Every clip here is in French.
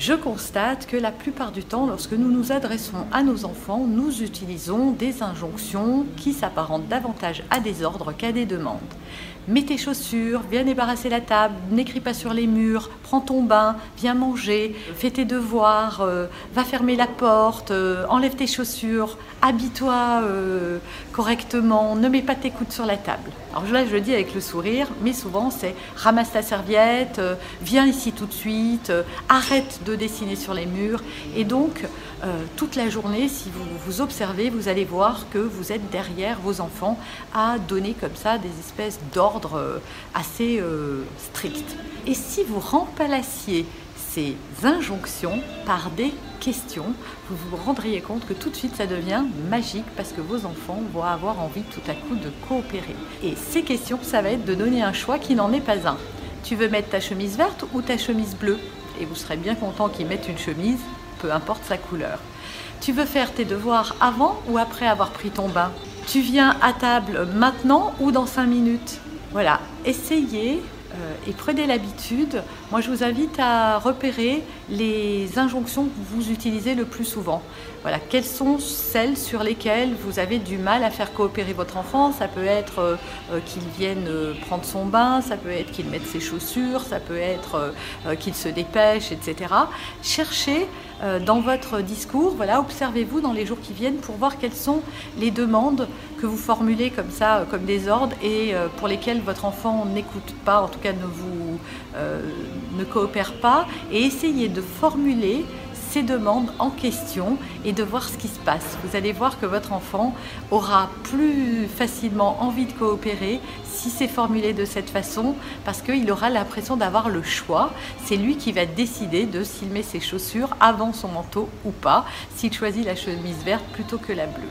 Je constate que la plupart du temps, lorsque nous nous adressons à nos enfants, nous utilisons des injonctions qui s'apparentent davantage à des ordres qu'à des demandes mets tes chaussures, viens débarrasser la table, n'écris pas sur les murs, prends ton bain, viens manger, fais tes devoirs, euh, va fermer la porte, euh, enlève tes chaussures, habille-toi euh, correctement, ne mets pas tes coudes sur la table. Alors là, je le dis avec le sourire, mais souvent c'est ramasse ta serviette, viens ici tout de suite, arrête de dessiner sur les murs. Et donc, toute la journée, si vous vous observez, vous allez voir que vous êtes derrière vos enfants à donner comme ça des espèces d'ordres euh, assez euh, strict. Et si vous remplaciez ces injonctions par des questions, vous vous rendriez compte que tout de suite ça devient magique parce que vos enfants vont avoir envie tout à coup de coopérer. Et ces questions, ça va être de donner un choix qui n'en est pas un. Tu veux mettre ta chemise verte ou ta chemise bleue? Et vous serez bien content qu'ils mettent une chemise, peu importe sa couleur. Tu veux faire tes devoirs avant ou après avoir pris ton bain? Tu viens à table maintenant ou dans 5 minutes? Voilà, essayez euh, et prenez l'habitude. Moi, je vous invite à repérer les injonctions que vous utilisez le plus souvent. Voilà, quelles sont celles sur lesquelles vous avez du mal à faire coopérer votre enfant? Ça peut être euh, euh, qu'il vienne prendre son bain, ça peut être qu'il mette ses chaussures, ça peut être qu'il se dépêche, etc. Cherchez dans votre discours, observez-vous dans les jours qui viennent pour voir quelles sont les demandes que vous formulez comme ça, comme des ordres, et pour lesquelles votre enfant n'écoute pas, en tout cas ne vous euh, ne coopère pas, et essayez de formuler ces demandes en question et de voir ce qui se passe. Vous allez voir que votre enfant aura plus facilement envie de coopérer si c'est formulé de cette façon parce qu'il aura l'impression d'avoir le choix. C'est lui qui va décider de s'il met ses chaussures avant son manteau ou pas, s'il choisit la chemise verte plutôt que la bleue.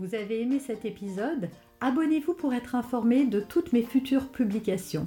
Vous avez aimé cet épisode? Abonnez-vous pour être informé de toutes mes futures publications.